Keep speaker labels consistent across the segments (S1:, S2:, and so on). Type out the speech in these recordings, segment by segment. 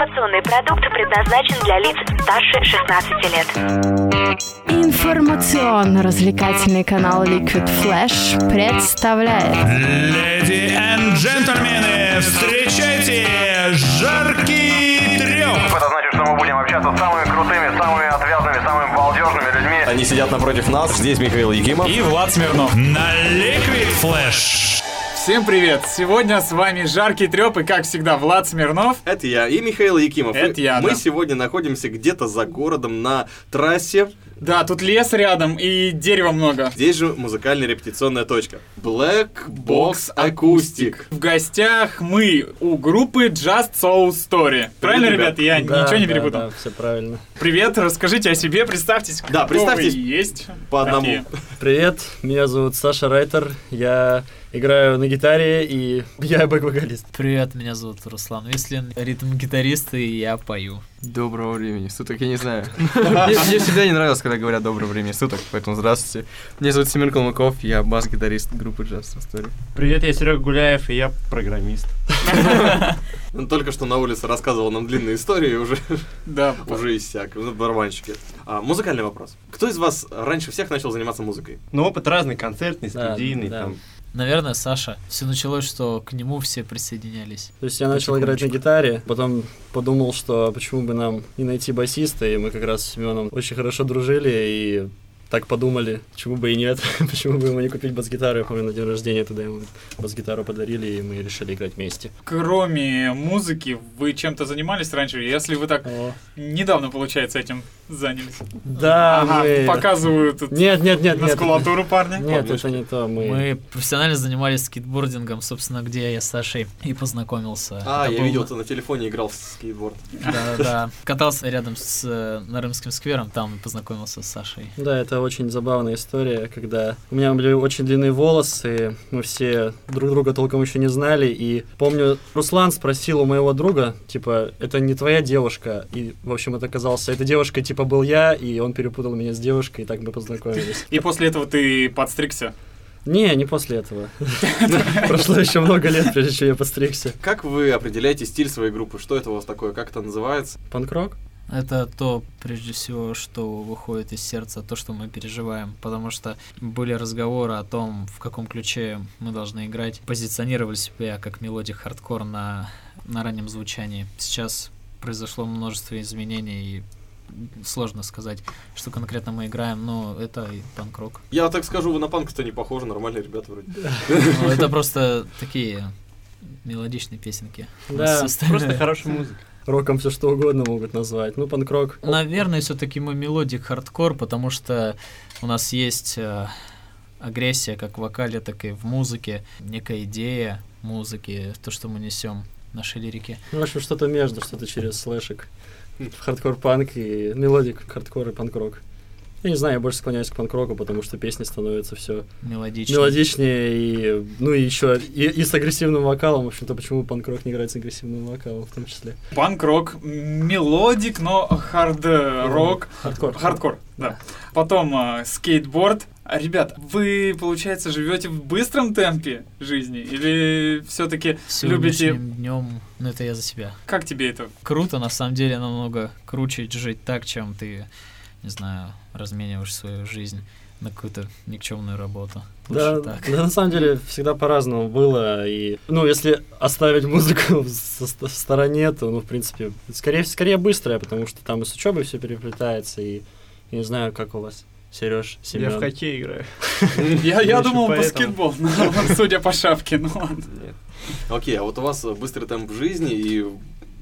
S1: Информационный продукт предназначен для лиц старше 16 лет.
S2: Информационно-развлекательный канал Liquid Flash представляет
S3: Леди и джентльмены, встречайте жаркий треп!
S4: Это значит, что мы будем общаться с самыми крутыми, самыми отвязными, самыми балдежными людьми.
S5: Они сидят напротив нас. Здесь Михаил Якимов.
S3: И Влад Смирнов на Liquid Flash.
S6: Всем привет! Сегодня с вами Жаркий Треп и, как всегда, Влад Смирнов.
S5: Это я и Михаил Якимов.
S6: Это
S5: И
S6: я,
S5: Мы
S6: да.
S5: сегодня находимся где-то за городом на трассе.
S6: Да, тут лес рядом и дерева много.
S5: Здесь же музыкальная репетиционная точка. Black Box Acoustic.
S6: В гостях мы у группы Just Soul Story. Правильно,
S5: ребят.
S6: ребята? Я
S7: Да,
S6: ничего не
S7: да,
S6: перепутал.
S7: Да, все правильно.
S6: Привет, расскажите о себе, представьтесь.
S5: Да, представьтесь
S6: вы есть.
S5: по одному.
S6: Такие.
S7: Привет, меня зовут Саша Райтер, я играю на гитаре и я бэк-вокалист.
S8: Привет, меня зовут Руслан Вислин, ритм-гитарист, и я пою.
S9: Доброго времени суток, я не знаю. Мне, всегда не нравилось, когда говорят доброго времени суток, поэтому здравствуйте. Меня зовут Семен Калмыков, я бас-гитарист группы Just Story.
S10: Привет, я Серега Гуляев, и я программист.
S5: Он только что на улице рассказывал нам длинные истории, уже,
S6: Да,
S5: уже иссяк. Ну, барабанщики. А, музыкальный вопрос. Кто из вас раньше всех начал заниматься музыкой?
S10: Ну, опыт разный, концертный, студийный,
S7: да.
S10: там.
S8: Наверное, Саша. Все началось, что к нему все присоединялись.
S7: То есть я начал играть на гитаре, потом подумал, что почему бы нам не найти басиста, и мы как раз с Семеном очень хорошо дружили, и так подумали, почему бы и нет, почему бы ему не купить бас-гитару. Я помню, на день рождения тогда ему бас-гитару подарили, и мы решили играть вместе.
S6: Кроме музыки, вы чем-то занимались раньше? Если вы так недавно, получается, этим занялись.
S7: Да,
S6: Ага,
S7: мы...
S6: показываю тут
S7: Нет, нет, нет, нет.
S6: мускулатуру парня.
S7: Нет, это не то, мы...
S8: Мы профессионально занимались скейтбордингом, собственно, где я с Сашей и познакомился.
S5: А,
S8: Это
S5: я
S8: был-
S5: видел, ты на телефоне играл в скейтборд.
S8: Да, да. Катался рядом с э, Нарымским сквером, там и познакомился с Сашей.
S7: Да, это очень забавная история, когда у меня были очень длинные волосы, мы все друг друга толком еще не знали, и помню, Руслан спросил у моего друга, типа, это не твоя девушка, и, в общем, это оказался, эта девушка, типа, был я, и он перепутал меня с девушкой, и так мы познакомились.
S6: И после этого ты подстригся.
S7: Не, не после этого. Прошло еще много лет, прежде чем я постригся.
S5: Как вы определяете стиль своей группы? Что это у вас такое? Как это называется?
S7: Панкрок?
S8: Это то, прежде всего, что выходит из сердца, то, что мы переживаем. Потому что были разговоры о том, в каком ключе мы должны играть. Позиционировали себя как melodic hardcore на, на раннем звучании. Сейчас произошло множество изменений, и сложно сказать, что конкретно мы играем, но это и панк-рок.
S5: Я так скажу, вы на панк-то не похожи, нормальные ребята вроде.
S8: Ну, это просто такие мелодичные песенки.
S7: Да,
S10: Просто хорошая музыка.
S7: Роком все что угодно могут назвать. Ну, панкрок.
S8: Наверное, все-таки мы melodic hardcore, потому что у нас есть э, агрессия как в вокале, так и в музыке, некая идея музыки, то, что мы несем в нашей лирике.
S7: Ну, в общем, что-то между, что-то через слэшек. Хардкор-панк и melodic, хардкор и панк-рок. Я не знаю, я больше склоняюсь к панк-року, потому что песни становятся все
S8: Мелодично.
S7: мелодичнее и, ну и еще и, и с агрессивным вокалом. В общем-то, почему панк-рок не играет с агрессивным вокалом в том числе?
S6: Панк-рок, melodic, но хард-рок.
S7: Хардкор.
S6: Хардкор, да. Потом э, скейтборд. А, Ребят, вы, получается, живете в быстром темпе жизни? Или все-таки любите...
S8: Днем, ну это я за себя.
S6: Как тебе это?
S8: Круто, на самом деле, намного круче жить так, чем ты, не знаю, размениваешь свою жизнь на какую-то никчемную работу. Лучше
S7: Да,
S8: так.
S7: да, на самом деле всегда по-разному было. И, ну, если оставить музыку в, в стороне, то, ну, в принципе, скорее, скорее быстрая, потому что там и с учебой все переплетается, и я не знаю, как у вас, Сереж,
S10: Я в
S7: Семен.
S10: хоккей играю.
S6: Я, я думал баскетбол, но, судя по шапке, ну ладно.
S5: Окей, а вот у вас быстрый темп жизни и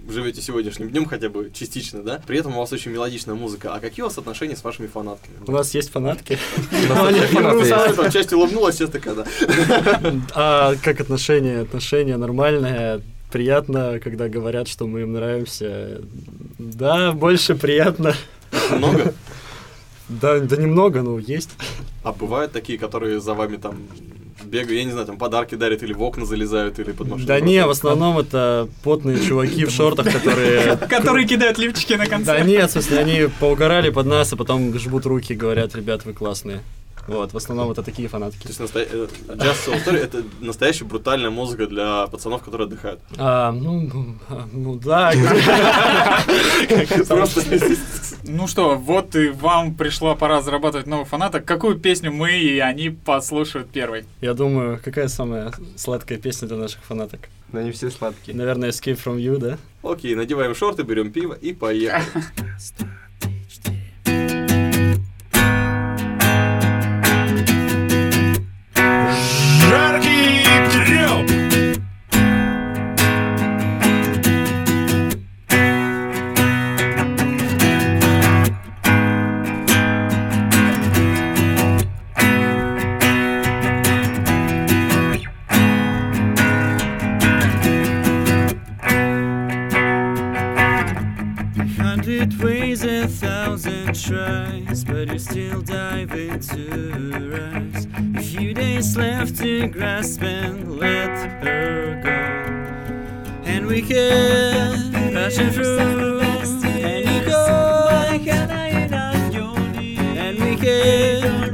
S5: живете сегодняшним днем хотя бы частично, да? При этом у вас очень мелодичная музыка. А какие у вас отношения с вашими фанатками?
S7: У вас есть фанатки?
S5: Там часть улыбнулась, сейчас такая, да.
S7: А как отношения? Отношения нормальные. Приятно, когда говорят, что мы им нравимся. Да, больше приятно.
S5: Много?
S7: Да, да немного, но есть.
S5: А бывают такие, которые за вами там бегают, я не знаю, там подарки дарят или в окна залезают, или под машину.
S7: Да не, в основном это потные чуваки в шортах, которые...
S6: Которые кидают лифчики на конце.
S7: Да нет, в смысле, они поугорали под нас, а потом жмут руки и говорят, ребят, вы классные. Вот, в основном это такие фанатки.
S5: То есть настоя... э, Just Soul Story это настоящая брутальная музыка для пацанов, которые отдыхают.
S7: А, ну, ну да.
S5: Просто
S6: Ну что, вот и вам пришла пора зарабатывать новых фанаток. Какую песню мы и они послушают первой?
S7: Я думаю, какая самая сладкая песня для наших фанаток?
S10: Но они все сладкие.
S7: Наверное, Escape from You, да?
S5: Окей, надеваем шорты, берем пиво и поехали.
S11: Hundred weighs a thousand tries, but you still dive into her eyes. A few days left to grasp and let her go. And we can passion through, and you go, and we can,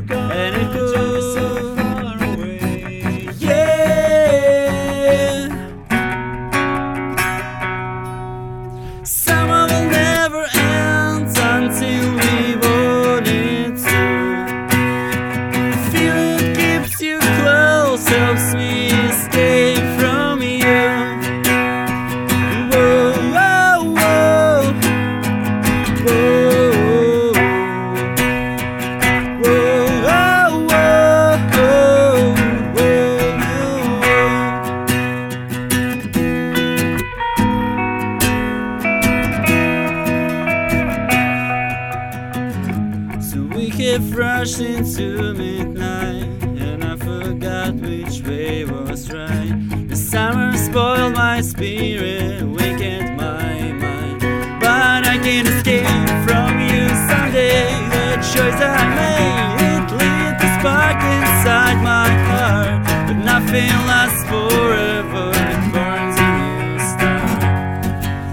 S11: forever, it burns a new star.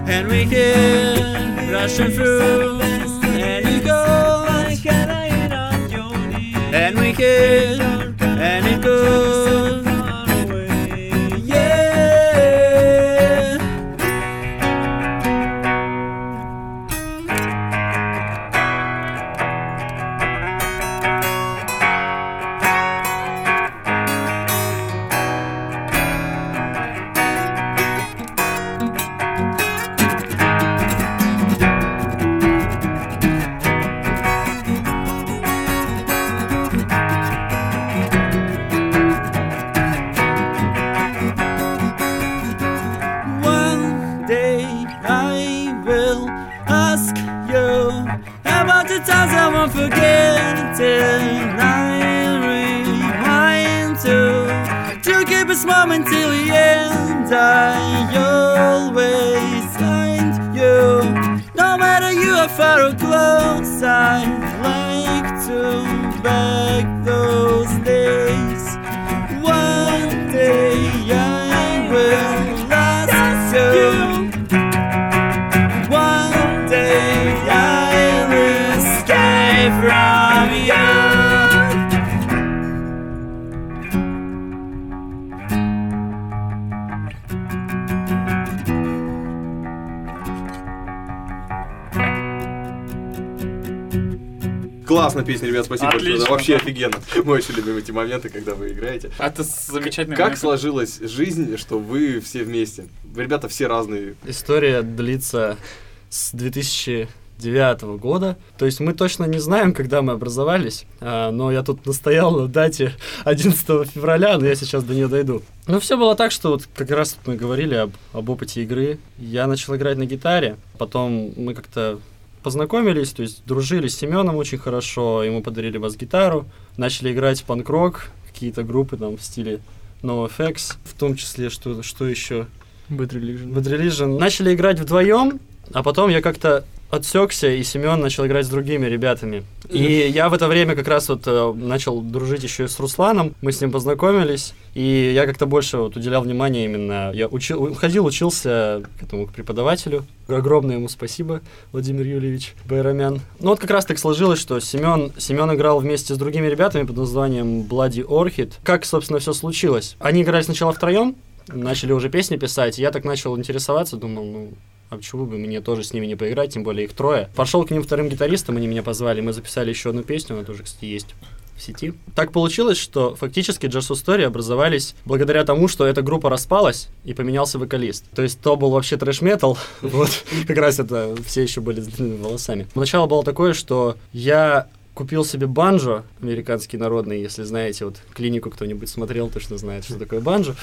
S11: And we can rush on through, and you go. And we can,
S5: Классная песня, ребят, спасибо большое.
S6: Отлично,
S5: Да, Вообще
S6: да.
S5: офигенно. Мы очень любим эти моменты, когда вы играете.
S6: Это замечательный
S5: Как
S6: момент.
S5: сложилась жизнь, что вы все вместе? Вы, Ребята все разные.
S7: История длится с 2009 года. То есть мы точно не знаем, когда мы образовались, а, но я тут настоял на дате 11 февраля, но я сейчас до нее дойду. Ну, все было так, что вот как раз мы говорили об, об опыте игры. Я начал играть на гитаре, потом мы как-то познакомились, то есть дружили с Семеном очень хорошо, ему подарили бас-гитару, начали играть панк-рок, какие-то группы там в стиле NoFX, в том числе, что, что еще?
S9: Bad Religion.
S7: Bad Religion. Начали играть вдвоем, а потом я как-то отсекся, и Семен начал играть с другими ребятами. И я в это время как раз вот э, начал дружить еще и с Русланом. Мы с ним познакомились, и я как-то больше вот уделял внимание именно. Я учил, ходил, учился к этому к преподавателю. Огромное ему спасибо, Владимир Юльевич Байрамян. Ну вот как раз так сложилось, что Семен, Семен играл вместе с другими ребятами под названием Bloody Orchid. Как, собственно, все случилось? Они играли сначала втроем, начали уже песни писать, и я так начал интересоваться, думал, ну, а почему бы мне тоже с ними не поиграть, тем более их трое. Пошел к ним вторым гитаристом, они меня позвали, мы записали еще одну песню, она тоже, кстати, есть в сети. Так получилось, что фактически Jazz Story образовались благодаря тому, что эта группа распалась и поменялся вокалист. То есть то был вообще трэш-метал, вот, как раз это все еще были с длинными волосами. Начало было такое, что я купил себе банджо, американский народный, если знаете, вот клинику кто-нибудь смотрел, точно знает, что такое банджо.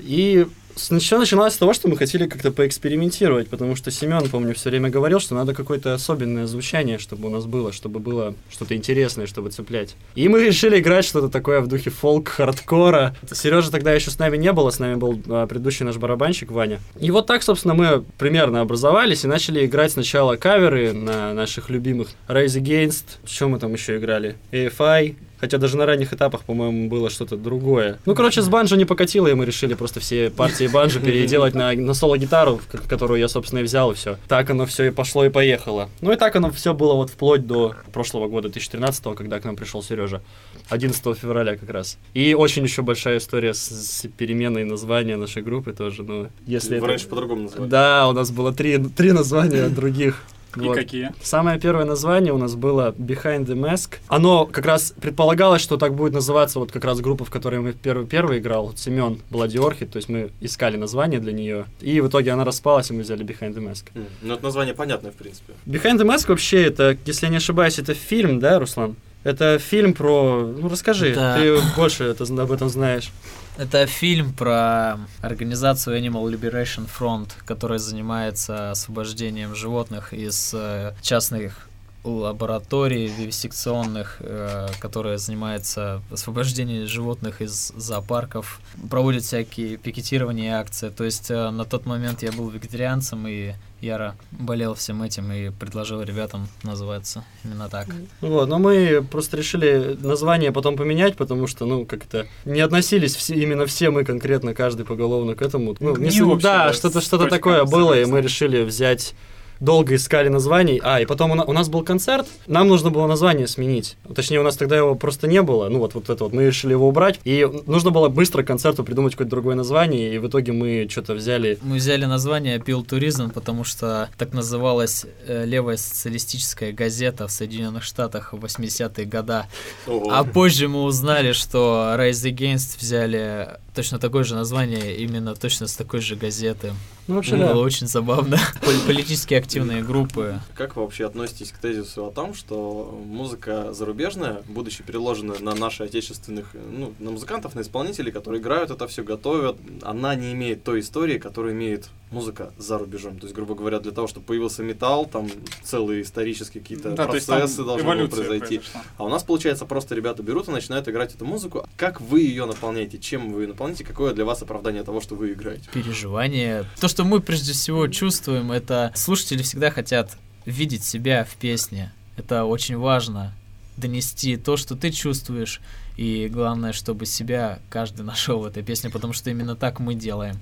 S7: И Сначала начиналось с того, что мы хотели как-то поэкспериментировать, потому что Семен, помню, все время говорил, что надо какое-то особенное звучание, чтобы у нас было, чтобы было что-то интересное, чтобы цеплять. И мы решили играть что-то такое в духе фолк-хардкора. Сережа тогда еще с нами не было, с нами был а, предыдущий наш барабанщик Ваня. И вот так, собственно, мы примерно образовались и начали играть сначала каверы на наших любимых Rise Against, что мы там еще играли, AFI, Хотя даже на ранних этапах, по-моему, было что-то другое. Ну, короче, с банджо не покатило, и мы решили просто все партии банджо переделать на, на соло-гитару, которую я, собственно, и взял, и все. Так оно все и пошло, и поехало. Ну, и так оно все было вот вплоть до прошлого года, 2013 когда к нам пришел Сережа. 11 февраля как раз. И очень еще большая история с, с переменой названия нашей группы тоже. Ну, если
S5: Вы
S7: это-
S5: раньше по-другому называли.
S7: Да, у нас было три, три названия других.
S6: И какие?
S7: Самое первое название у нас было Behind the Mask. Оно как раз предполагалось, что так будет называться вот как раз группа, в которой мы первый, первый играл, вот Семен Bloody Orchid, то есть мы искали название для нее. И в итоге она распалась, и мы взяли Behind the Mask.
S5: М, Ну, это название понятное, в принципе.
S7: Behind the Mask вообще это, если я не ошибаюсь, это фильм, да, Руслан? Это фильм про... Ну, расскажи,
S8: Да.
S7: ты больше это, об этом знаешь.
S8: Это фильм про организацию Animal Liberation Front, которая занимается освобождением животных из э, частных лабораторий вивисекционных, э, которые занимаются освобождением животных из зоопарков, проводят всякие пикетирования и акции. То есть э, на тот момент я был вегетарианцем и яро болел всем этим и предложил ребятам называться именно так.
S7: Вот, но мы просто решили название потом поменять, потому что, ну, как это, не относились все, именно все мы конкретно, каждый поголовно к этому. Ну,
S6: Не
S7: с-
S6: общее,
S7: да,
S6: да,
S7: что-то
S6: с
S7: что-то
S6: точками
S7: такое было, и мы решили взять долго искали названий. А, и потом у, на- у нас был концерт, нам нужно было название сменить. Точнее, у нас тогда его просто не было. Ну, вот, вот это вот, мы решили его убрать. И нужно было быстро концерту придумать какое-то другое название, и в итоге мы что-то взяли...
S8: Мы взяли название Appeal Tourism, потому что так называлась э, левая социалистическая газета в Соединенных Штатах в 80-е годы.
S5: Ого.
S8: А позже мы узнали, что Rise Against взяли точно такое же название, именно точно с такой же газеты.
S7: Ну, вообще,
S8: Было
S7: да.
S8: очень забавно. Пол- Политически активные группы.
S5: Как вы вообще относитесь к тезису о том, что музыка зарубежная, будучи переложена на наших отечественных, ну, на музыкантов, на исполнителей, которые играют это все, готовят, она не имеет той истории, которую имеет музыка за рубежом. То есть, грубо говоря, для того, чтобы появился металл, там целые исторические какие-то
S6: Да,
S5: процессы должны были произойти.
S6: произошла.
S5: А у нас, получается, просто ребята берут и начинают играть эту музыку. Как вы ее наполняете? Чем вы ее наполняете? Какое для вас оправдание того, что вы играете?
S8: переживания. То, что мы прежде всего чувствуем, это слушатели всегда хотят видеть себя в песне. Это очень важно. Донести то, что ты чувствуешь. И главное, чтобы себя каждый нашел в этой песне, потому что именно так мы делаем.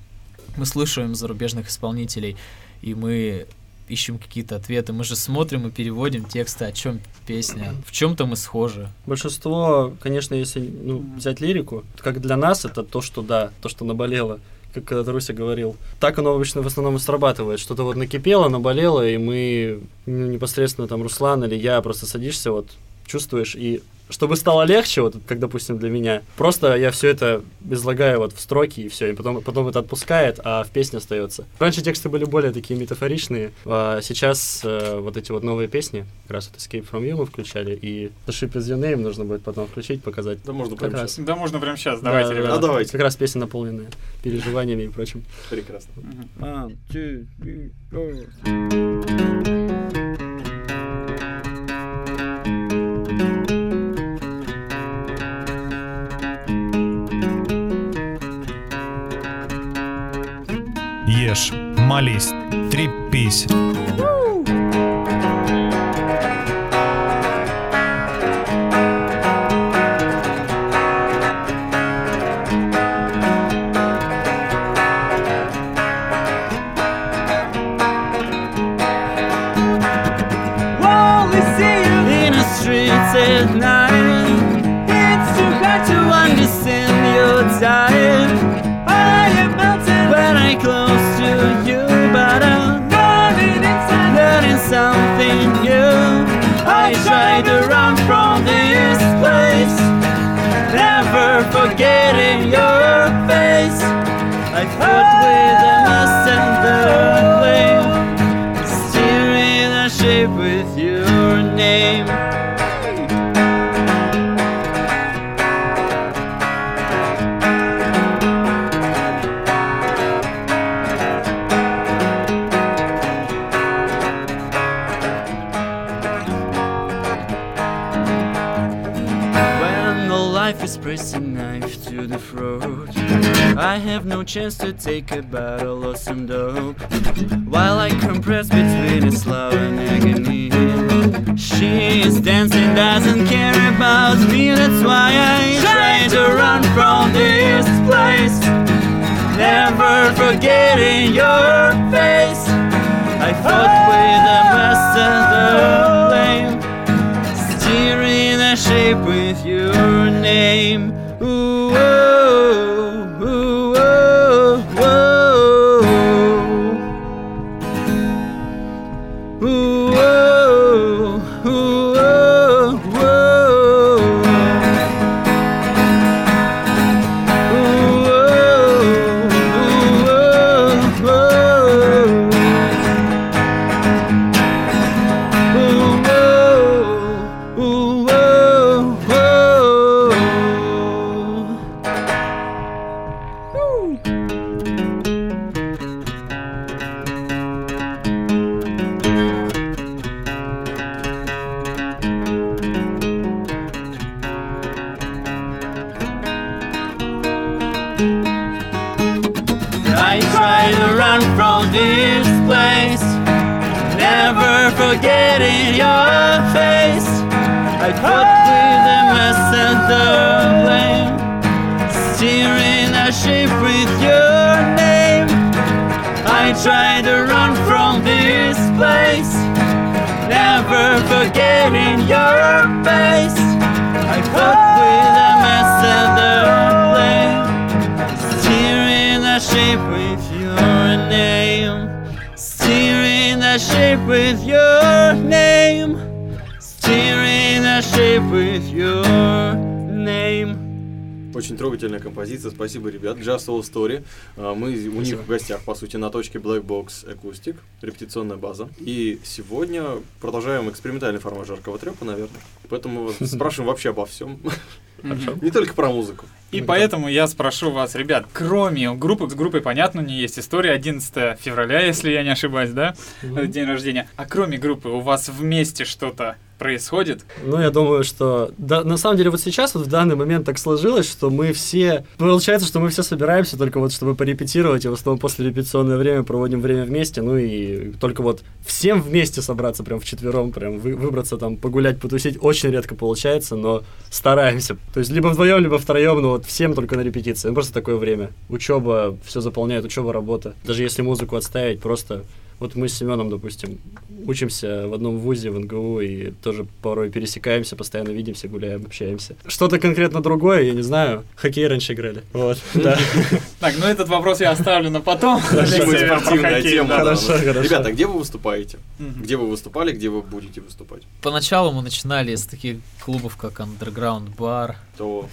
S8: Мы слушаем зарубежных исполнителей, и мы ищем какие-то ответы. Мы же смотрим и переводим тексты, о чем песня. В чем-то мы схожи.
S7: Большинство, конечно, если ну, взять лирику, как для нас это то, что да, то, что наболело, как когда Руся говорил. Так оно обычно в основном и срабатывает. Что-то вот накипело, наболело, и мы ну, непосредственно там Руслан или я просто садишься, вот чувствуешь, и чтобы стало легче, вот как, допустим, для меня, просто я все это излагаю вот в строки, и все, и потом, потом это отпускает, а в песне остается. Раньше тексты были более такие метафоричные, а сейчас э, вот эти вот новые песни, как раз вот Escape from You мы включали, и The Ship is Your Name нужно будет потом включить, показать.
S5: Да можно
S7: Как
S5: прямо
S7: раз.
S5: сейчас.
S6: Да, можно прямо сейчас.
S7: Да,
S6: Давайте,
S7: да,
S6: ребята.
S5: А давайте.
S7: Как раз песня наполненная переживаниями и прочим.
S5: Прекрасно.
S11: One, two, three, four.
S3: Ешь, молись, трепись.
S11: I have no chance to take a battle or some dope. While I compress between its love and agony, she is dancing, doesn't care about me. That's why I try to run from this place, never forgetting your face. I fought with the best to run from this place, never forgetting your face. I fought with the mess and the blame, steering a ship with your name. Steering a ship with your name. Steering a ship with your.
S5: Очень трогательная композиция, спасибо, ребят. Just Soul Story. А, Мы у них в гостях, по сути, на точке Black Box Acoustic, репетиционная база. И сегодня продолжаем экспериментальный формат жаркого трепа, наверное. Поэтому спрашиваем вообще обо всем. Не только про музыку.
S6: И поэтому я спрошу вас, ребят, кроме группы, с группой, понятно, у нее есть история 11 февраля, если я не ошибаюсь, да? День рождения. А кроме группы, у вас вместе что-то происходит?
S7: Ну, я думаю, что да, на самом деле вот сейчас, вот в данный момент так сложилось, что мы все... Получается, что мы все собираемся только вот, чтобы порепетировать, и в основном после репетиционное время проводим время вместе, ну и только вот всем вместе собраться прям вчетвером, прям вы- выбраться там, погулять, потусить, очень редко получается, но стараемся. То есть либо вдвоем, либо втроем, но вот всем только на репетиции. Ну, просто такое время. Учеба все заполняет, учеба, работа. Даже если музыку отставить, просто вот мы с Семеном, допустим, учимся в одном вузе в НГУ и тоже порой пересекаемся, постоянно видимся, гуляем, общаемся. Что-то конкретно другое, я не знаю. Хоккей раньше играли. Вот, да.
S6: Так, ну этот вопрос я оставлю на потом.
S5: Спортивная тема.
S7: Хорошо, хорошо.
S5: Ребята, где вы выступаете? Где вы выступали, где вы будете выступать?
S8: Поначалу мы начинали с таких клубов, как Underground Bar,
S5: То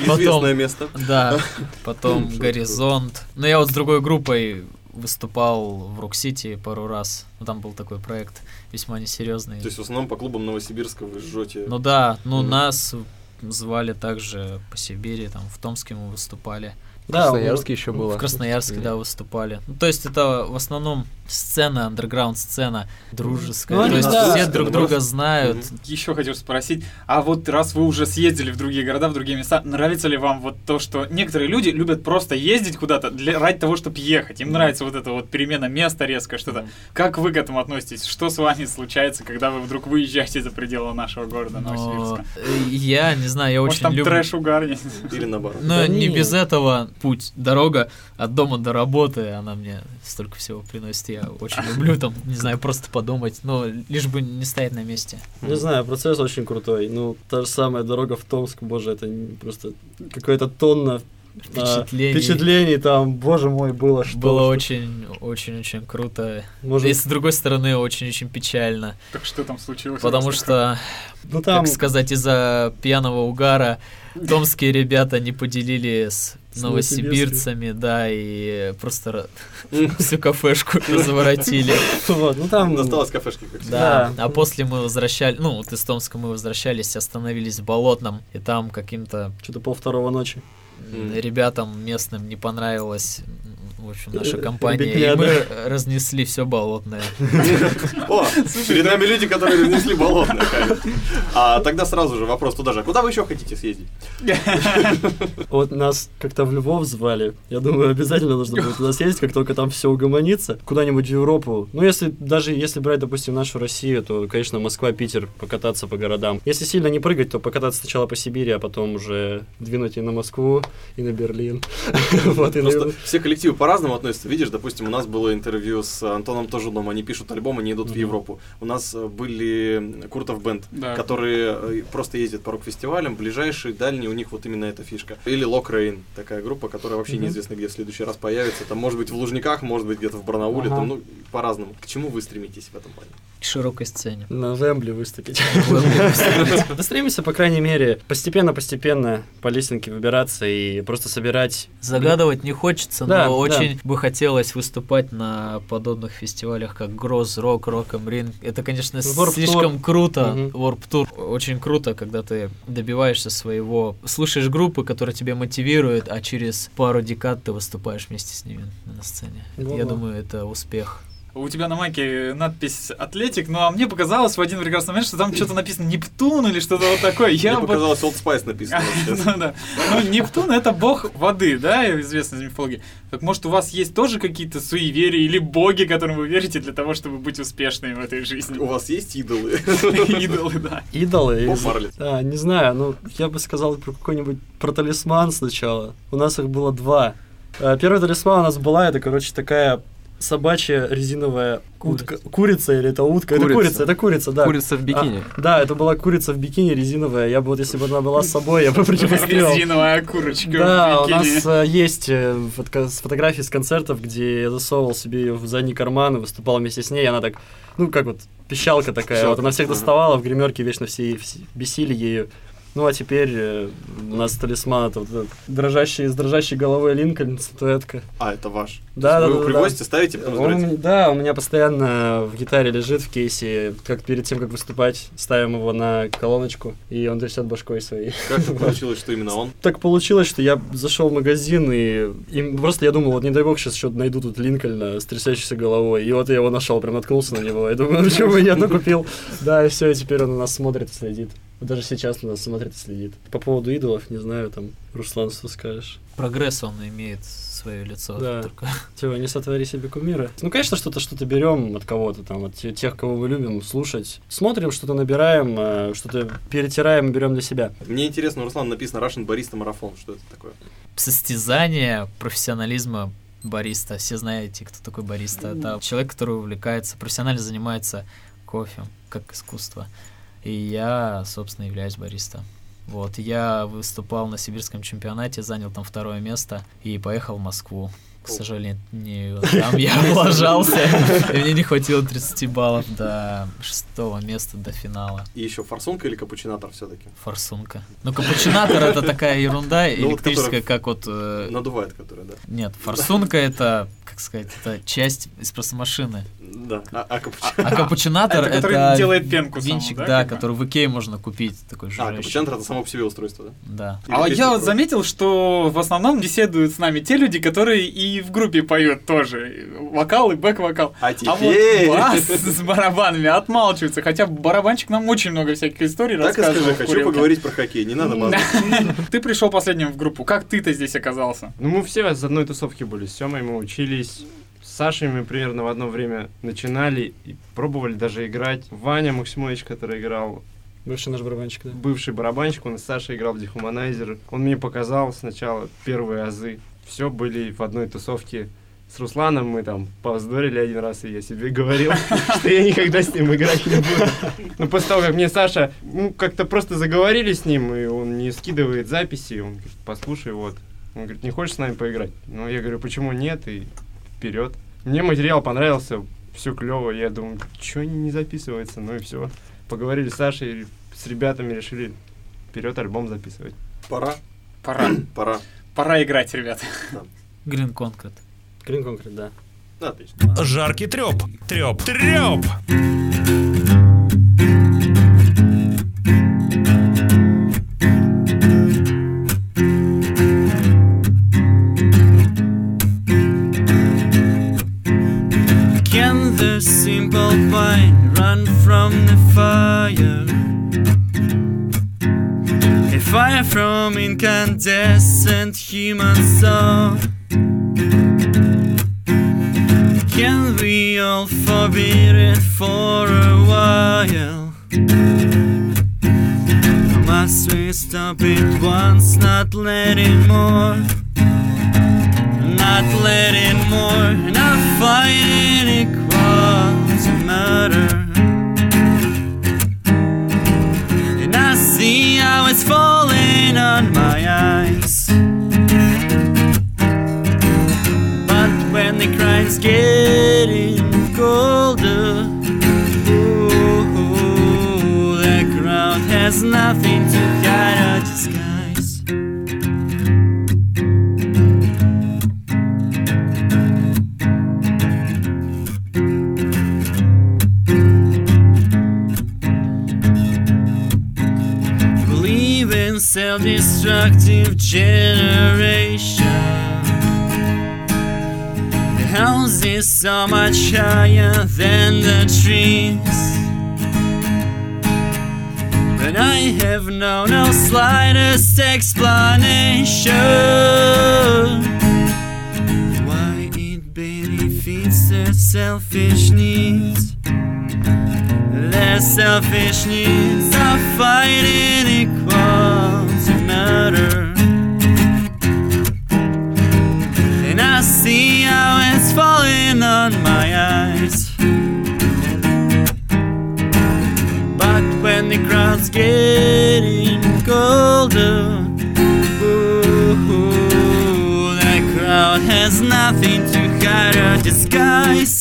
S5: известное место.
S8: да, потом. Горизонт. Но я вот с другой группой выступал в Рок-Сити пару раз. Ну, там был такой проект весьма несерьезный.
S5: То есть в основном по клубам Новосибирска вы жжете.
S8: Ну да, ну
S5: Мгм.
S8: нас звали также по Сибири, там в Томске мы выступали.
S7: Да,
S9: Красноярске еще было.
S8: В Красноярске, да, выступали. Ну, то есть это в основном сцена, андерграунд сцена, дружеская.
S7: Ну,
S8: то есть
S7: да.
S8: все друг друга знают.
S6: Еще хотел спросить, а вот раз вы уже съездили в другие города, в другие места, нравится ли вам вот то, что некоторые люди любят просто ездить куда-то для, ради того, чтобы ехать? Им нравится вот эта вот перемена места резко, что-то. Как вы к этому относитесь? Что с вами случается, когда вы вдруг выезжаете за пределы нашего города
S8: Но
S6: Новосибирска?
S8: я не знаю, я
S6: Может,
S8: очень
S6: там
S8: люблю...
S6: трэш угар?
S5: Или наоборот.
S8: Но
S7: Да
S8: не
S7: нет.
S8: без этого путь, дорога от дома до работы, она мне столько всего приносит. Я очень люблю там, не знаю, просто подумать, но лишь бы не стоять на месте.
S7: Не знаю, процесс очень крутой. Ну, та же самая дорога в Томск, боже, это просто какая-то тонна
S8: Впечатлений.
S7: впечатлений там, боже мой, было что.
S8: Было
S7: что-
S8: очень, очень, очень круто.
S7: Может-
S8: И с другой стороны, очень-очень печально.
S6: Так что там случилось?
S8: Потому что,
S7: Ну там,
S8: как сказать, из-за пьяного угара томские ребята не поделили с новосибирцами, да, и просто всю кафешку заворотили.
S7: вот, ну там...
S5: Досталось кафешки, как.
S8: Да,
S7: Да.
S8: а после мы возвращались, ну, вот из Томска мы возвращались, остановились в Болотном, и там каким-то
S7: Что-то пол второго ночи.
S8: Ребятам местным не понравилась, м, в общем, наша
S7: Э,
S8: компания, и мы разнесли все Болотное.
S5: О, перед нами люди, которые разнесли болотное. А тогда сразу же вопрос туда же. А куда вы еще хотите съездить?
S7: Вот нас как-то в Львов звали. Я думаю, обязательно нужно будет туда съездить, как только там все угомонится. Куда-нибудь в Европу. Ну, если даже если брать, допустим, нашу Россию, то, конечно, Москва, Питер, покататься по городам. Если сильно не прыгать, то покататься сначала по Сибири, а потом уже двинуть и на Москву, и на Берлин. Вот, и
S5: все коллективы по-разному относятся. Видишь, допустим, у нас было интервью с Антоном Тожуном, они пишут альбом, они идут в
S7: Мгм.
S5: Европу. У нас э, были Куртов Бенд,
S6: Да.
S5: которые э, просто ездят по рок-фестивалям, ближайшие, дальние, у них вот именно эта фишка. Или Лок Рейн, такая группа, которая вообще
S7: Мгм.
S5: неизвестно где в следующий раз появится. Там может быть в Лужниках, может быть где-то в Барнауле,
S7: Ага.
S5: там, ну, по-разному. К чему вы стремитесь в этом плане?
S8: Широкой сцене.
S7: на Вембле выступить. Да стремимся, по крайней мере, постепенно-постепенно по лестнике выбираться и просто собирать
S8: Загадывать не хочется,
S7: Да,
S8: но
S7: да.
S8: очень бы хотелось выступать на подобных фестивалях, как Гроз, Рок, Роком Ринг. Это, конечно,
S7: Warped
S8: слишком
S7: Tour.
S8: круто. Warped Tour. Очень круто, когда ты добиваешься своего, слушаешь группы, которые тебя мотивируют, а через пару декад ты выступаешь вместе с ними на сцене. Я думаю, это успех.
S6: У тебя на майке надпись «Атлетик», ну а мне показалось в один прекрасный момент, что там что-то написано «Нептун» или что-то вот такое. Я
S5: Мне показалось, Old Spice написано. вообще.
S6: Ну да. Ну, Нептун это бог воды, да, известный из мифологии. Так может у вас есть тоже какие-то суеверия или боги, которым вы верите для того, чтобы быть успешными в этой жизни?
S5: У вас есть идолы?
S6: Идолы, да.
S7: идолы. Да, не знаю, ну, я бы сказал про какой-нибудь про талисман сначала. У нас их было два. Э, Первый талисман у нас была, это, короче, такая собачья резиновая утка. Курица или это утка? Это
S9: Курица.
S7: курица, это курица, да.
S9: Курица в бикини.
S7: А, да, это была курица в бикини резиновая. Я бы вот, если бы она была с собой, я бы продемонстрировал.
S6: Резиновая курочка
S7: Да, у нас э, есть э, с- фотографии с концертов, где я засовывал себе ее в задний карман и выступал вместе с ней. Она так, ну, как вот пищалка такая.
S5: Пищалка.
S7: Вот она всех доставала, в гримерке вечно все, все бесили ею. Ну, а теперь э, у нас талисман это вот этот дрожащий, с дрожащей головой Линкольн, статуэтка.
S5: А, это ваш.
S7: Да,
S5: Вы
S7: да,
S5: его
S7: да,
S5: привозите, ставите, потом
S7: Он
S5: забираете?
S7: да, у меня постоянно в гитаре лежит в кейсе, как перед тем, как выступать, ставим его на колоночку, и он трясет башкой своей.
S5: Как так получилось, что именно он?
S7: Так получилось, что я зашел в магазин, и, и просто я думал, вот не дай бог, сейчас что-то найду тут Линкольна с трясящейся головой. И вот я его нашел, прям наткнулся на него. Я думаю, почему я одну купил? Да, и все, и теперь он у нас смотрит следит. Вот Даже сейчас на нас смотрит и следит. По поводу идолов, не знаю, там, Руслан, что скажешь?
S8: Прогресс он имеет свое лицо.
S7: Да.
S8: только.
S7: Типа, не сотвори себе кумира. Ну, конечно, что-то что-то берем от кого-то там, от те- тех, кого мы любим слушать. Смотрим, что-то набираем, э, что-то перетираем и берем для себя.
S5: Мне интересно, у Руслана написано Russian Barista Marathon. Что это такое?
S8: состязание профессионализма бариста. Все знаете, кто такой бариста. Это человек, который увлекается, профессионально занимается кофе, как искусство. И я, собственно, являюсь бариста. Вот, я выступал на сибирском чемпионате, занял там второе место и поехал в Москву. К сожалению, там я облажался, и мне не хватило 30 баллов до шестого места, до финала.
S5: И еще форсунка или капучинатор все-таки?
S8: Форсунка. Ну, капучинатор это такая ерунда
S5: Ну,
S8: электрическая, как вот... э,
S5: Надувает, которая, да.
S8: Нет, форсунка это, как сказать, это часть эспрессо-машины.
S5: Да. А, а капучинатор?
S8: А капучинатор
S6: Это
S8: это,
S6: который делает пенку
S8: винчик,
S6: да,
S8: который в Икее можно купить, такой
S5: А,
S8: жужжащий.
S5: капучинатор это само по себе устройство, да?
S8: Да.
S6: А я вот заметил, что в основном беседуют с нами те люди, которые и в группе поют тоже. Вокал и бэк-вокал.
S5: А
S6: А вот
S5: теперь...
S6: бас с барабанами отмалчиваются. Хотя барабанщик нам очень много всяких историй
S5: Так и скажи, хочу поговорить про хоккей, не надо базу.
S6: Ты пришел последним в группу. Как ты-то здесь оказался?
S10: Ну, мы все из одной тусовки были. С Семой мы учились. С Сашей мы примерно в одно время начинали и пробовали даже играть. Ваня Максимович, который играл,
S7: Бывший наш барабанщик, да.
S10: бывший барабанщик, он с Сашей играл в Дехуманайзер. Он мне показал сначала первые азы. Все были в одной тусовке с Русланом мы там повздорили один раз, и я себе говорил, что я никогда с ним играть не буду. Но после того, как мне Саша, ну, как-то просто заговорили с ним, и он не скидывает записи, он говорит, послушай, вот. Он говорит, не хочешь с нами поиграть? Ну, я говорю, почему нет, и вперед. Мне материал понравился, все клево, я думаю, что не записывается, ну и все. Поговорили с Сашей, с ребятами решили вперед альбом записывать.
S5: Пора.
S6: Пора.
S5: Пора.
S6: Пора играть, ребята.
S8: Green Concrete.
S7: Green Concrete, да.
S5: Отлично.
S3: Жаркий треп. Треп. Треп.
S11: Fire? A fire from incandescent human soul. Can we all forbid it for a while? Must we stop it once, not letting more? Not letting more, not fighting equals murder. And it's falling on my eyes. But when the crime's getting colder, ooh, the crowd has nothing to self-destructive generation. The house is so much higher than the trees. But I have no, no slightest explanation why it benefits their selfish needs. Their selfish needs are fighting equal murder. And I see how it's falling on my eyes. But when the crowd's getting colder, ooh, that crowd has nothing to hide or disguise.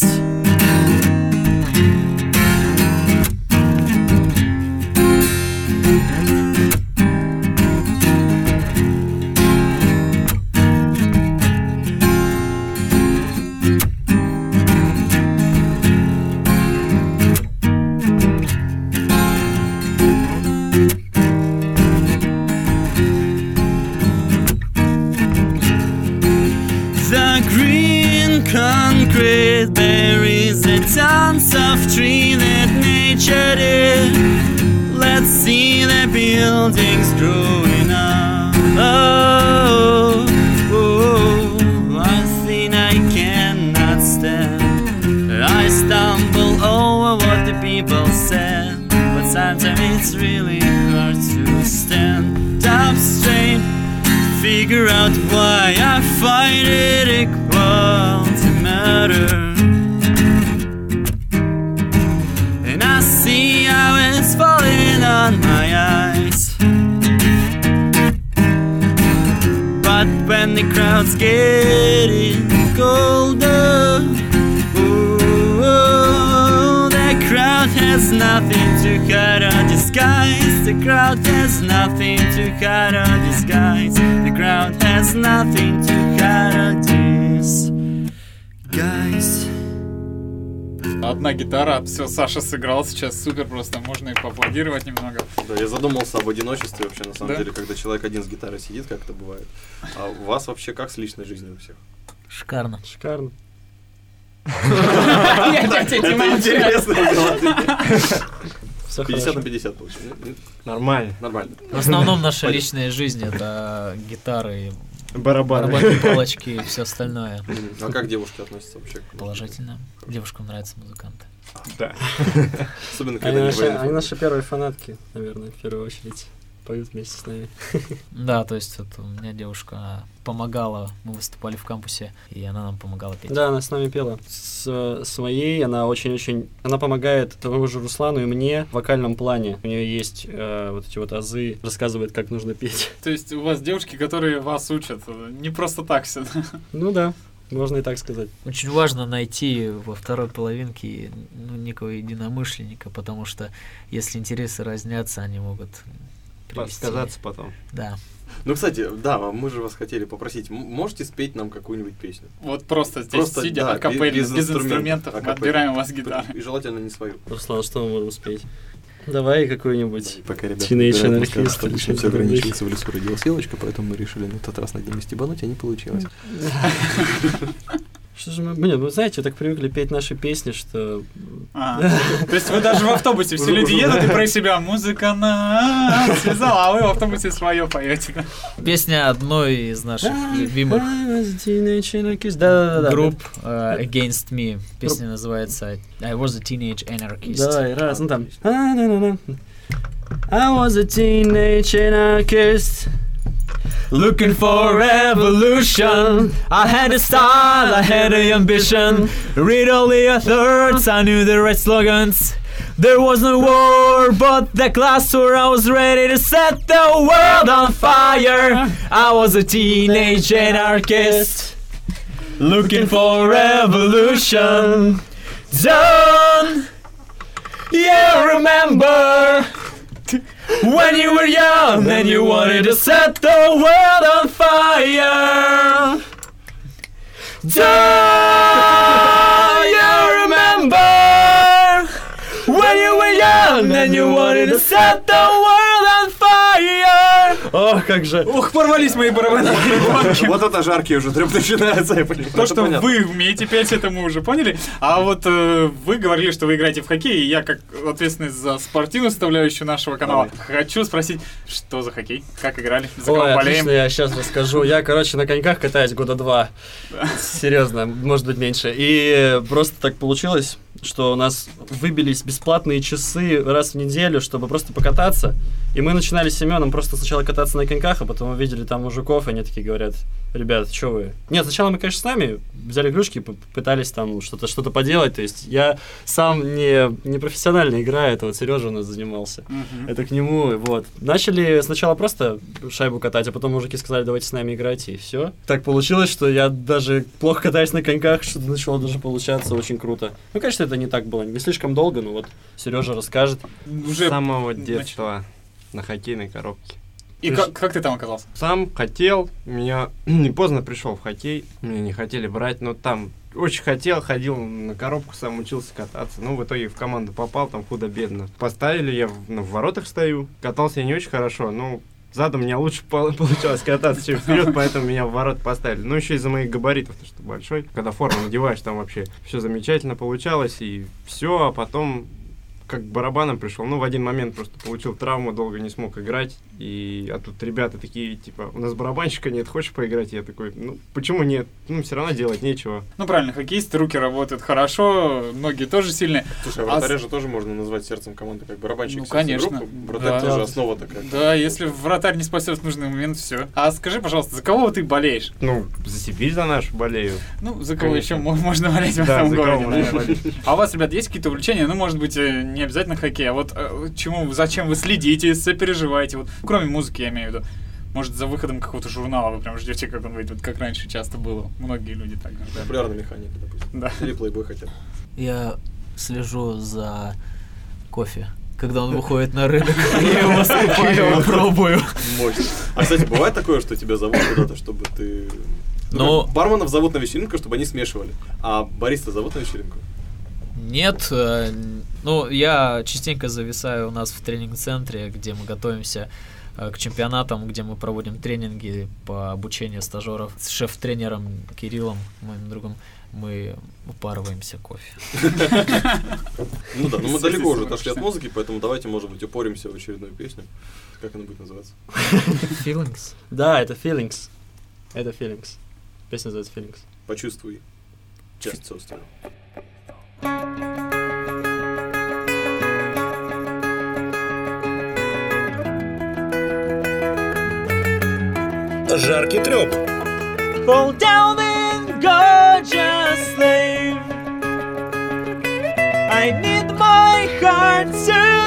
S11: Crowd has nothing to hide or disguise. The crowd has nothing to hide or disguise. The crowd has nothing to hide or disguise.
S6: Одна гитара, все, Саша сыграл сейчас супер просто, можно и поаплодировать немного.
S5: Да, я задумался об одиночестве вообще, на самом
S6: Да?
S5: деле, когда человек один с гитарой сидит, как это бывает. А у вас вообще как с личной жизнью у всех?
S8: Шикарно.
S7: Шикарно.
S5: Это интересно
S7: Всё
S5: 50 на
S7: хорошо.
S5: 50 получилось.
S10: Нормально.
S5: Нормально.
S8: В основном наша личная жизнь это гитары,
S10: Барабаны.
S8: барабанные палочки и все остальное.
S5: А как девушки относятся вообще? к-
S8: Положительно. Девушкам нравятся музыканты.
S10: Да.
S5: Особенно,
S7: Они
S5: когда
S7: они наши первые фанатки, наверное, в первую очередь. Поют вместе с нами.
S8: Да, то есть вот у меня девушка помогала, мы выступали в кампусе, и она нам помогала петь.
S7: Да, она с нами пела. С, с моей она очень-очень... Она помогает тому же Руслану и мне в вокальном плане. У нее есть э, вот эти вот азы, рассказывает, как нужно петь.
S6: То есть у вас девушки, которые вас учат, не просто так все.
S7: Ну да, можно и так сказать.
S8: Очень важно найти во второй половинке ну, некого единомышленника, потому что если интересы разнятся, они могут привести...
S10: Сказаться потом.
S8: Да.
S5: Ну, кстати, да, мы же вас хотели попросить, можете спеть нам какую-нибудь песню?
S6: Вот просто здесь
S5: Просто,
S6: сидя
S5: да,
S6: акапельно,
S5: без
S6: без,
S5: инструментов,
S6: мы
S5: акапельно.
S6: отбираем у вас гитару.
S5: И желательно не свою.
S7: Руслан, что мы можем спеть? Давай какую-нибудь
S5: Пока ребята
S7: Teenage Anarchist
S5: обычно
S7: что-то
S5: все ограничивается в лесу родилась елочка, поэтому мы решили на этот раз над ними стебануть, а не получилось.
S7: Что же мы... Блин, вы знаете, так привыкли петь наши песни, что...
S6: А, То есть вы даже в автобусе, все люди едут и про себя музыка нас связала, а вы в автобусе свое поете.
S8: Песня одной из наших любимых групп э, Against Me. Песня называется I was a teenage anarchist.
S7: Давай, раз, ну там. I was a teenage anarchist.
S8: Looking for revolution. I had a style, I had a ambition. Read all the authors, I knew the right slogans. There was no war, but the class where I was ready to set the world on fire. I was a teenage anarchist. Looking for revolution. Don't you remember? When you were young and you wanted to set the world on fire. Do you remember? When you were young and you wanted to set the world.
S7: Ох, как же.
S6: Ух, порвались мои перепонки.
S5: Вот это жаркий уже треп начинается.
S6: То, что вы умеете петь, это мы уже поняли. А вот э, вы говорили, что вы играете в хоккей, и я, как ответственный за спортивную составляющую нашего канала, хочу спросить, что за хоккей? Как играли? За кого болеем?
S7: я сейчас расскажу. Я, короче, на коньках катаюсь года два. Серьезно, может быть меньше. И просто так получилось, что у нас выбились бесплатные часы раз в неделю, чтобы просто покататься. И мы начинали с Семеном просто сначала кататься на коньках, а потом увидели там мужиков, и они такие говорят, ребят, что вы? Нет, сначала мы, конечно, с нами взяли игрушки, пытались там что-то что поделать. То есть я сам не, не профессионально играю, это вот Сережа у нас занимался.
S6: Мгм.
S7: Это к нему, вот. Начали сначала просто шайбу катать, а потом мужики сказали, давайте с нами играть, и все. Так получилось, что я даже плохо катаюсь на коньках, что-то начало даже получаться очень круто. Ну, конечно, это не так было, не слишком долго, но вот Сережа расскажет.
S6: Уже
S10: С самого
S6: нач-
S10: детства на хоккейной коробке.
S6: И как, как ты там оказался?
S10: Сам хотел, меня не поздно пришел в хоккей, меня не хотели брать, но там очень хотел, ходил на коробку, сам учился кататься. Ну, в итоге в команду попал, там худо-бедно. Поставили, я в, ну, в воротах стою. Катался я не очень хорошо, ну, задом у меня лучше пол- получалось кататься, чем вперед, поэтому меня в ворот поставили. Ну, еще из-за моих габаритов, потому что большой. Когда форму надеваешь, там вообще все замечательно получалось, и все, а потом как к барабанам пришел, ну, в один момент просто получил травму, долго не смог играть, и, а тут ребята такие, типа, у нас барабанщика нет, хочешь поиграть? Я такой, ну, почему нет? Ну, все равно делать нечего.
S6: Ну, правильно, хоккеисты, руки работают хорошо, ноги тоже сильные.
S5: Слушай, а
S6: А
S5: вратаря
S6: с-
S5: же тоже можно назвать сердцем команды, как барабанщик.
S6: Ну, конечно.
S5: группы. Вратарь
S6: Да.
S5: тоже основа такая.
S6: Да, если вратарь не спасет в нужный момент, все. А скажи, пожалуйста, за кого ты болеешь?
S10: Ну, за Сибирь за нашу болею.
S6: Ну, за кого
S10: Конечно.
S6: еще мо- можно болеть в
S10: Да,
S6: этом городе? А у вас, ребят, есть какие-то увлечения? Ну, может быть, э, не обязательно хоккей, а вот э, чему, зачем вы следите, сопереживаете? Вот, кроме музыки, я имею в виду. Может, за выходом какого-то журнала вы прям ждете, как он выйдет, как раньше часто было. Многие люди так ждали.
S5: Популярная механика, допустим.
S6: Да.
S5: Или плейбой хотя бы.
S8: Я слежу за кофе. Когда он выходит на рынок, я его скупаю пробую.
S5: Мощно. А, кстати, бывает такое, что тебя зовут куда-то, чтобы ты...
S8: Ну-
S5: как барменов зовут на вечеринку, чтобы они смешивали. А бариста зовут на вечеринку?
S8: Нет, э, ну, я частенько зависаю у нас в тренинг-центре, где мы готовимся к чемпионатам, где мы проводим тренинги по обучению стажеров. С шеф-тренером Кириллом, моим другом, мы упарываемся кофе.
S5: Ну да, но мы
S6: Связи
S5: далеко уже отошли от музыки, поэтому давайте, может быть, упоримся в очередную песню. Как она будет называться?
S8: Feelings?
S7: Да, это Feelings. Это Feelings. Песня называется Feelings.
S5: Почувствуй часть собственную.
S3: Жаркий треп.
S11: Fall down and gorgeous slave. I need my heart to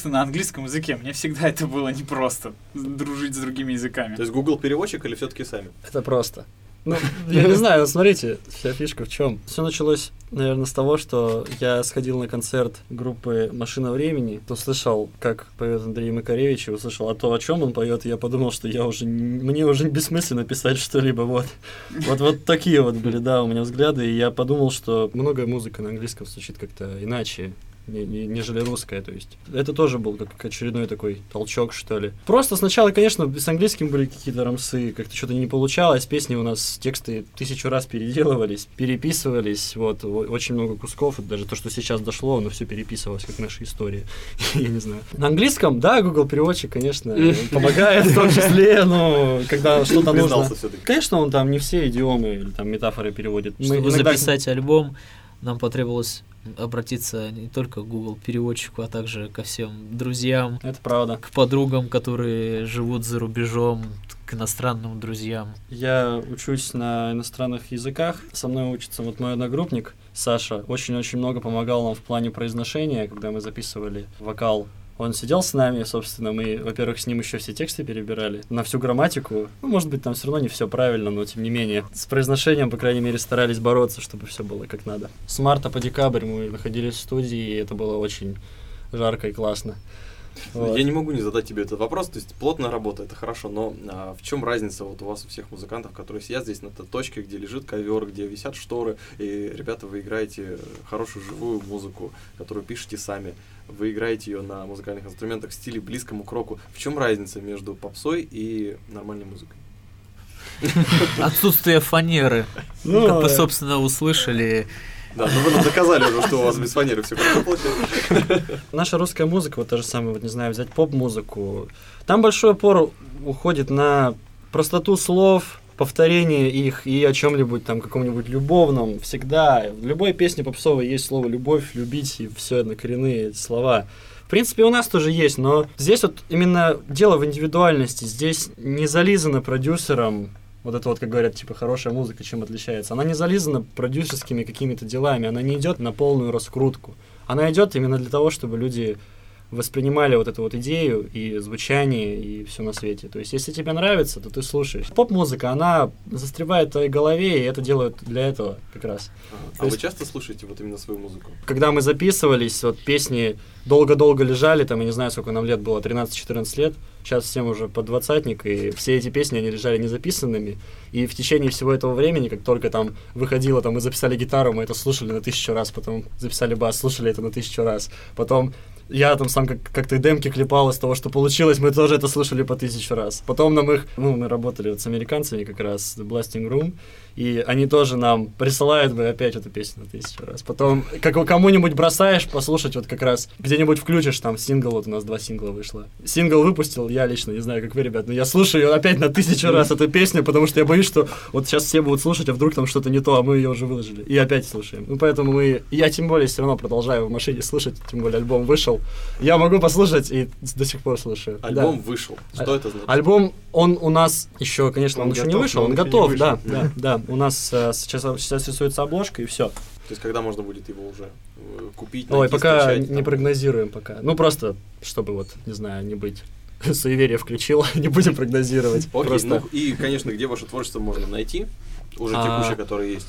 S6: тексты на английском языке? Мне всегда это было непросто, дружить с другими языками.
S5: То есть Google переводчик или все-таки сами?
S7: Это просто. Ну, я не знаю, смотрите, вся фишка в чем. Все началось, наверное, с того, что я сходил на концерт группы «Машина времени», услышал, как поет Андрей Макаревич, и услышал, а то, о чем он поет, я подумал, что я уже, не- мне уже бессмысленно писать что-либо, вот. Вот, вот такие вот были, да, у меня взгляды, и я подумал, что многое музыка на английском звучит как-то иначе, нежели русская, то есть. Это тоже был как очередной такой толчок, что ли. Просто сначала, конечно, с английским были какие-то рамсы, как-то что-то не получалось, песни у нас, тексты тысячу раз переделывались, переписывались, вот, очень много кусков, и даже то, что сейчас дошло, оно все переписывалось, как наша история, я не знаю. На английском, да, Google переводчик, конечно, помогает в том числе, но когда что-то нужно... Конечно, он там не все идиомы или там метафоры переводит. Мы
S8: Чтобы записать альбом, нам потребовалось обратиться не только к Google переводчику, а также ко всем друзьям,
S7: Это правда.
S8: к подругам, которые живут за рубежом, к иностранным друзьям.
S7: Я учусь на иностранных языках. Со мной учится вот мой одногруппник Саша. Очень-очень много помогал нам в плане произношения, когда мы записывали вокал. Он сидел с нами, собственно, мы, во-первых, с ним еще все тексты перебирали на всю грамматику. Ну, может быть, там все равно не все правильно, но тем не менее. С произношением, по крайней мере, старались бороться, чтобы все было как надо. С марта по декабрь мы находились в студии, и это было очень жарко и классно. Вот.
S5: Я не могу не задать тебе этот вопрос. То есть плотная работа, это хорошо, но а, в чем разница вот у вас у всех музыкантов, которые сидят здесь на этой точке, где лежит ковер, где висят шторы, и ребята, вы играете хорошую живую музыку, которую пишете сами. Вы играете ее на музыкальных инструментах в стиле близкому к року. В чем разница между попсой и нормальной музыкой?
S8: Отсутствие фанеры.
S7: Ну,
S8: как вы, собственно, услышали.
S5: Да, ну вы нам доказали уже, что у вас без фанеры все хорошо получается.
S7: Наша русская музыка, вот та же самая, вот не знаю, взять поп-музыку, там большой упор уходит на простоту слов, повторение их и о чем-нибудь там, каком-нибудь любовном. Всегда, в любой песне попсовой есть слово «любовь», «любить» и все однокоренные слова. В принципе, у нас тоже есть, но здесь вот именно дело в индивидуальности. Здесь не зализано продюсером вот это вот, как говорят, типа, хорошая музыка чем отличается. Она не зализана продюсерскими какими-то делами, она не идет на полную раскрутку. Она идет именно для того, чтобы люди воспринимали вот эту вот идею и звучание и все на свете. То есть, если тебе нравится, то ты слушаешь. Поп-музыка, она застревает в твоей голове, и это делают для этого как раз.
S5: А
S7: То
S5: вы
S7: есть-
S5: часто слушаете вот именно свою музыку?
S7: Когда мы записывались, вот песни долго-долго лежали, там, я не знаю, сколько нам лет было, 13-14 лет, сейчас всем уже под двадцатник, и все эти песни, они лежали незаписанными, и в течение всего этого времени, как только там выходило, там, мы записали гитару, мы это слушали на тысячу раз, потом записали бас, слушали это на тысячу раз, потом я там сам как- как-то демки клепал из того, что получилось, мы тоже это слушали по тысячу раз. Потом нам их, ну, мы работали вот с американцами как раз, Blasting Room, и они тоже нам присылают бы опять эту песню на тысячу раз. Потом, как кому-нибудь бросаешь послушать, вот как раз где-нибудь включишь, там сингл, вот у нас два сингла вышло. Сингл выпустил, я лично, не знаю, как вы, ребят, но я слушаю опять на тысячу раз эту песню, потому что я боюсь, что вот сейчас все будут слушать, а вдруг там что-то не то, а мы ее уже выложили. И опять слушаем. Ну, поэтому мы, я тем более все равно продолжаю в машине слушать, тем более альбом вышел. Я могу послушать и до сих пор слушаю. Да.
S5: Альбом вышел. Что
S7: А-
S5: это значит?
S7: Альбом, он у нас еще, конечно, он,
S10: Он
S7: еще не
S10: готов,
S7: вышел,
S10: но
S7: он
S10: он не
S7: готов,
S10: вышел.
S7: да, да, да. У нас э, сейчас, сейчас рисуется обложка и все.
S5: То есть когда можно будет его уже э, купить,
S7: Ой, пока
S5: скачать,
S7: не
S5: там?
S7: прогнозируем пока. Ну просто, чтобы вот, не знаю, не быть суеверие включил, не будем прогнозировать.
S5: Окей,
S7: Просто,
S5: ну и, конечно, где ваше творчество можно найти? Уже
S7: А,
S5: текущее, которое есть.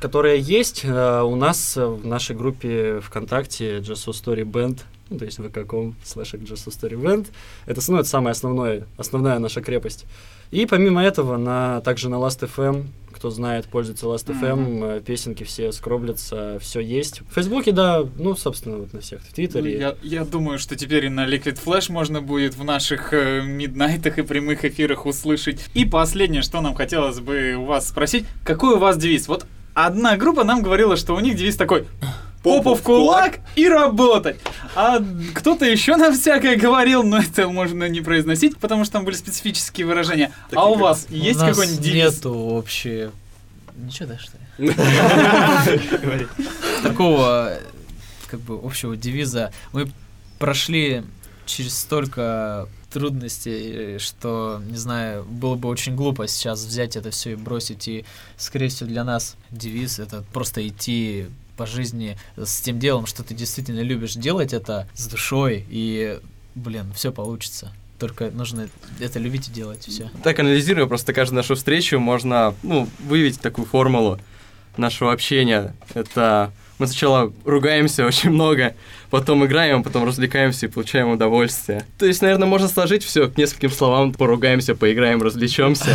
S7: которая есть э, у нас э, в нашей группе ВКонтакте So Story Band, ну, то есть vk.com slash Just So Story Band. Это, ну, это самая основная, основная наша крепость. И помимо этого, на, также на Last.fm, кто знает, пользуется Last.fm, э, песенки все скроблятся, все есть. В Фейсбуке, да, ну, собственно, вот на всех. В
S6: Ну,
S7: Твиттере.
S6: я, я думаю, что теперь и на Liquid Flash можно будет в наших э, миднайтах и прямых эфирах услышать. И последнее, что нам хотелось бы у вас спросить, какой у вас девиз? Вот одна группа нам говорила, что у них девиз такой попу в кулак и работать. А кто-то еще нам всякое говорил, но это можно не произносить, потому что там были специфические выражения. а
S5: Такие
S6: у
S5: как-
S6: вас
S8: У
S6: есть какой-нибудь девиз?
S8: нету вообще... Ничего, да, что ли? Такого, как бы, общего девиза. Мы прошли через столько трудностей, что, не знаю, было бы очень глупо сейчас взять это все и бросить. И, скорее всего, для нас девиз — это просто идти по жизни с тем делом, что ты действительно любишь делать это с душой, и, блин, все получится. Только нужно это любить и делать, все.
S9: Так, анализируя просто каждую нашу встречу, можно ну, выявить такую формулу нашего общения. Это мы сначала ругаемся очень много, потом играем, потом развлекаемся и получаем удовольствие. То есть, наверное, можно сложить все к нескольким словам. Поругаемся, поиграем, развлечемся.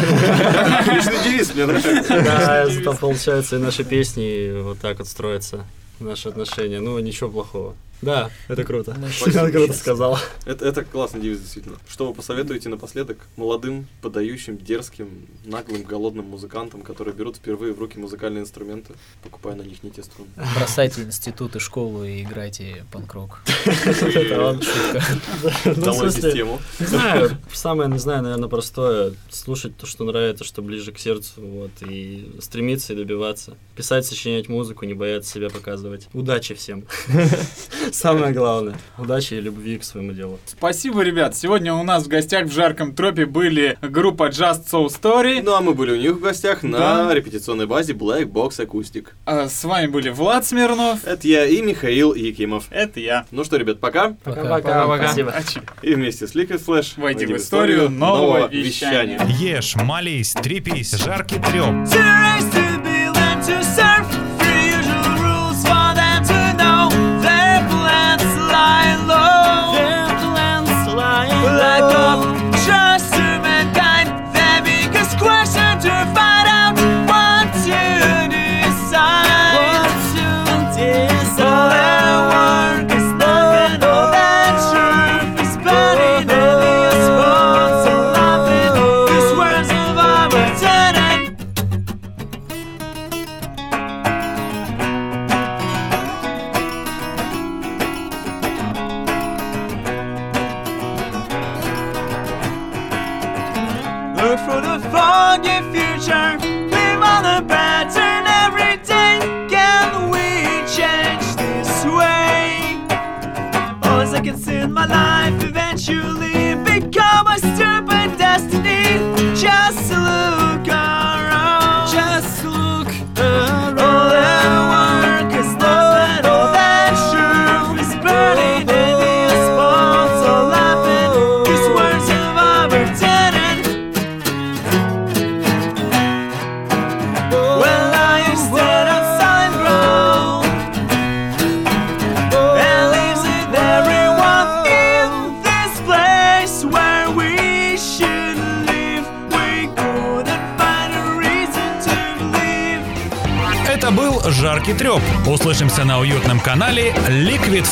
S5: Отличный девиз, мне нравится.
S7: Да, там получается и наши песни вот так вот строятся, наши отношения. Ну, ничего плохого. Да, это круто. Это круто сказал.
S5: Это, это классный девиз, действительно. Что вы посоветуете напоследок молодым, подающим, дерзким, наглым, голодным музыкантам, которые берут впервые в руки музыкальные инструменты, покупая на них не те струны?
S8: Бросайте институт и школу и играйте панк-рок.
S7: Это он. Ну,
S5: систему.
S7: Не знаю, самое, не знаю, наверное, простое. Слушать то, что нравится, что ближе к сердцу, вот, и стремиться и добиваться. Писать, сочинять музыку, не бояться себя показывать. Удачи всем. Самое главное. Удачи и любви к своему делу.
S6: Спасибо, ребят. Сегодня у нас в гостях в жарком тропе были группа Just So Story.
S5: Ну а мы были у них в гостях на репетиционной базе Black Box Acoustic.
S6: А, С вами были Влад Смирнов.
S5: Это я и Михаил Якимов.
S6: Это я.
S5: Ну что, ребят, пока.
S7: Пока-пока. Спасибо.
S5: И вместе с Liquid Flash
S6: Войди в историю нового вещания.
S3: Ешь, молись, трепись, жаркий треп.
S11: To race,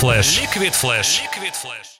S3: Flash. Liquid Flash. Liquid Flash.